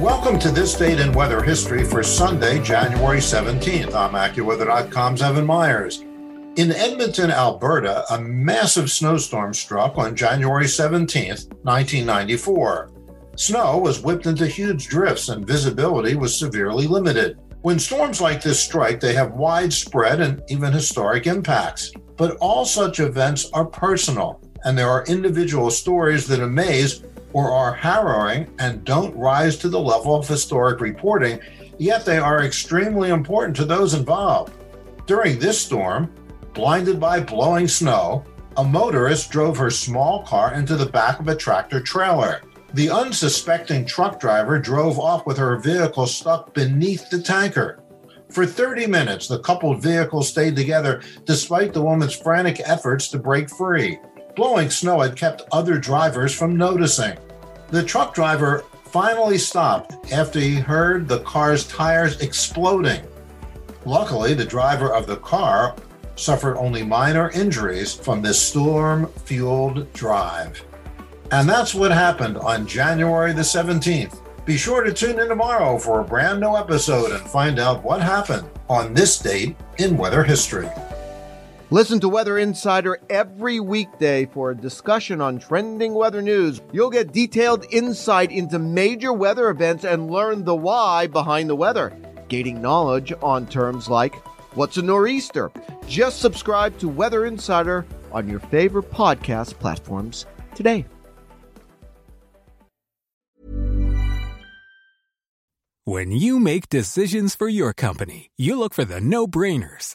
Welcome to this date in weather history for Sunday, January 17th. I'm AccuWeather.com's Evan Myers. In Edmonton, Alberta, a massive snowstorm struck on January 17th, 1994. Snow was whipped into huge drifts and visibility was severely limited. When storms like this strike, they have widespread and even historic impacts. But all such events are personal, and there are individual stories that amaze or are harrowing and don't rise to the level of historic reporting, yet they are extremely important to those involved. During this storm, blinded by blowing snow, a motorist drove her small car into the back of a tractor trailer. The unsuspecting truck driver drove off with her vehicle stuck beneath the tanker. For 30 minutes, the coupled vehicle stayed together despite the woman's frantic efforts to break free. Blowing snow had kept other drivers from noticing. The truck driver finally stopped after he heard the car's tires exploding. Luckily, the driver of the car suffered only minor injuries from this storm fueled drive. And that's what happened on January the 17th. Be sure to tune in tomorrow for a brand new episode and find out what happened on this date in weather history. Listen to Weather Insider every weekday for a discussion on trending weather news. You'll get detailed insight into major weather events and learn the why behind the weather, gaining knowledge on terms like what's a nor'easter. Just subscribe to Weather Insider on your favorite podcast platforms today. When you make decisions for your company, you look for the no brainers.